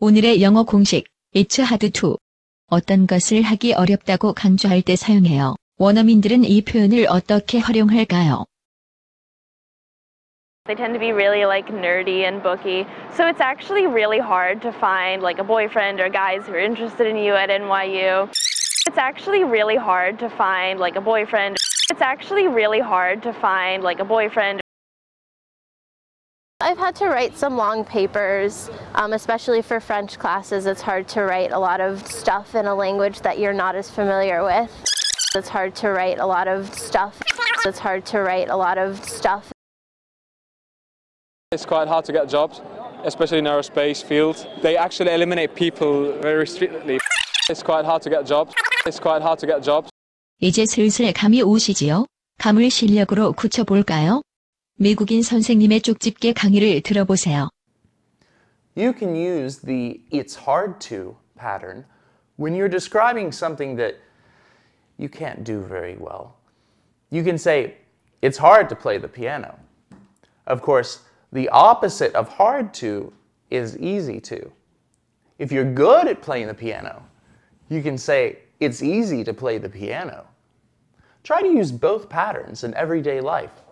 오늘의 영어 공식 It's hard to 어떤 것을 하기 어렵다고 강조할 때 사용해요. 원어민들은 이 표현을 어떻게 활용할까요? They tend to be really like nerdy and booky. So it's actually really hard to find like a boyfriend or guys who are interested in you at NYU. It's actually really hard to find like a boyfriend. It's actually really hard to find like a boyfriend I've had to write some long papers, um, especially for French classes. It's hard to write a lot of stuff in a language that you're not as familiar with. It's hard to write a lot of stuff. It's hard to write a lot of stuff It's quite hard to get jobs, especially in aerospace field. They actually eliminate people very strictly. It's quite hard to get jobs. It's quite hard to get jobs. 이제 슬슬 감이 오시지요? 감을 실력으로 굳혀볼까요? 미국인 선생님의 쪽집게 강의를 들어보세요. You can use the it's hard to pattern when you're describing something that you can't do very well. You can say, it's hard to play the piano. Of course, the opposite of hard to is easy to. If you're good at playing the piano, you can say, it's easy to play the piano. Try to use both patterns in everyday life.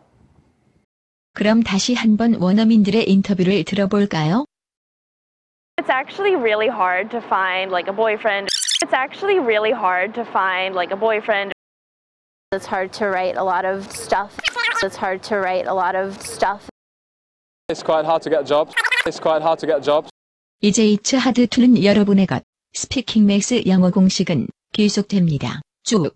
그럼 다시 한번 원어민들의 인터뷰를 들어볼까요? It's actually really hard to find like a boyfriend. It's actually really hard to find like a boyfriend It's hard to write a lot of stuff. It's hard to write a lot of stuff It's quite hard to get jobs. It's quite hard to get jobs. 이제 hard to는 여러분의 것. 스피킹 맥스 영어 공식은 계속됩니다. 쭉.